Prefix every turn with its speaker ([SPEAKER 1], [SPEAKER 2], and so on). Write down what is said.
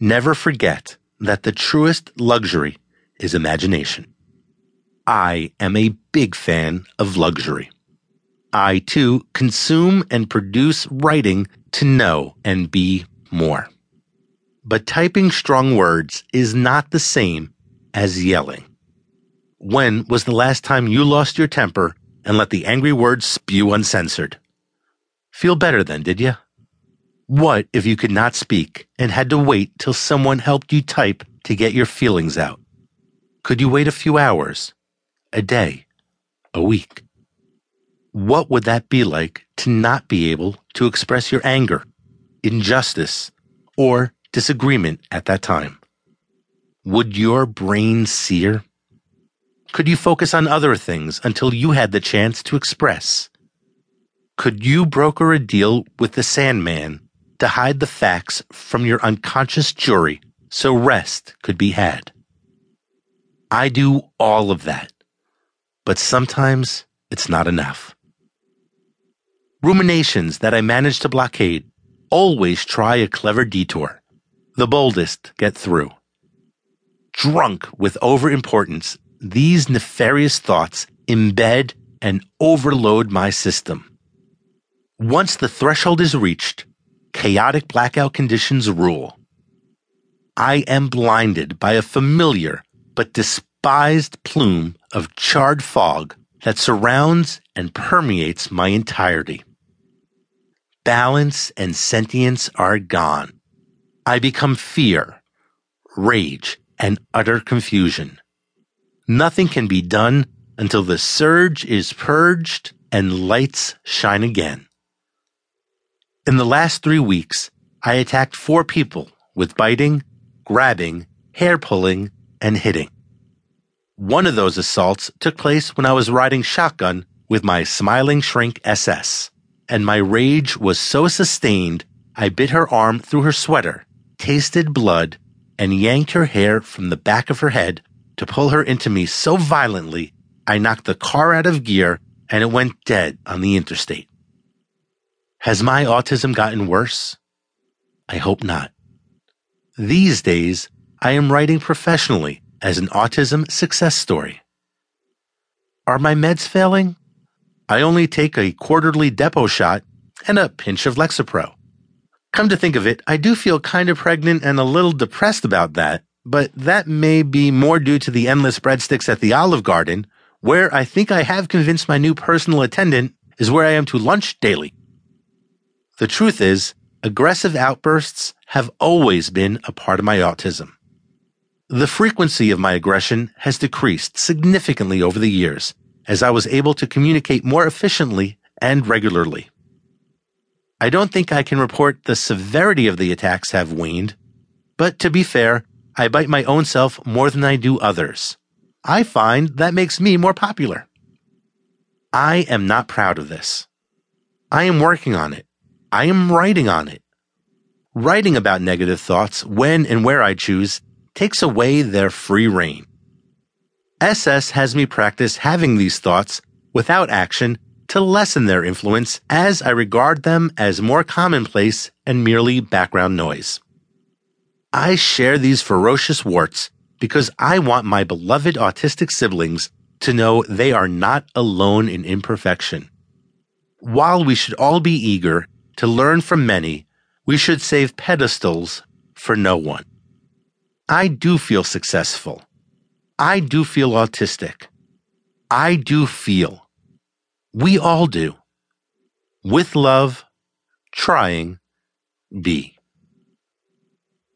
[SPEAKER 1] Never forget that the truest luxury is imagination. I am a big fan of luxury. I too consume and produce writing to know and be more. But typing strong words is not the same as yelling. When was the last time you lost your temper and let the angry words spew uncensored? Feel better then, did you? What if you could not speak and had to wait till someone helped you type to get your feelings out? Could you wait a few hours, a day, a week? What would that be like to not be able to express your anger, injustice, or disagreement at that time? Would your brain sear? Could you focus on other things until you had the chance to express? Could you broker a deal with the Sandman to hide the facts from your unconscious jury so rest could be had? I do all of that, but sometimes it's not enough. Ruminations that I manage to blockade always try a clever detour the boldest get through. Drunk with overimportance, these nefarious thoughts embed and overload my system. Once the threshold is reached, chaotic blackout conditions rule. I am blinded by a familiar but despised plume of charred fog that surrounds and permeates my entirety. Balance and sentience are gone. I become fear, rage, and utter confusion. Nothing can be done until the surge is purged and lights shine again. In the last three weeks, I attacked four people with biting, grabbing, hair pulling, and hitting. One of those assaults took place when I was riding shotgun with my smiling shrink SS, and my rage was so sustained I bit her arm through her sweater tasted blood, and yanked her hair from the back of her head to pull her into me so violently I knocked the car out of gear and it went dead on the interstate. Has my autism gotten worse? I hope not. These days, I am writing professionally as an autism success story. Are my meds failing? I only take a quarterly depot shot and a pinch of Lexapro. Come to think of it, I do feel kind of pregnant and a little depressed about that, but that may be more due to the endless breadsticks at the Olive Garden, where I think I have convinced my new personal attendant is where I am to lunch daily. The truth is, aggressive outbursts have always been a part of my autism. The frequency of my aggression has decreased significantly over the years as I was able to communicate more efficiently and regularly. I don't think I can report the severity of the attacks have waned, but to be fair, I bite my own self more than I do others. I find that makes me more popular. I am not proud of this. I am working on it. I am writing on it. Writing about negative thoughts when and where I choose takes away their free reign. SS has me practice having these thoughts without action to lessen their influence as I regard them as more commonplace and merely background noise. I share these ferocious warts because I want my beloved autistic siblings to know they are not alone in imperfection. While we should all be eager to learn from many, we should save pedestals for no one. I do feel successful. I do feel autistic. I do feel we all do. With love, trying, be.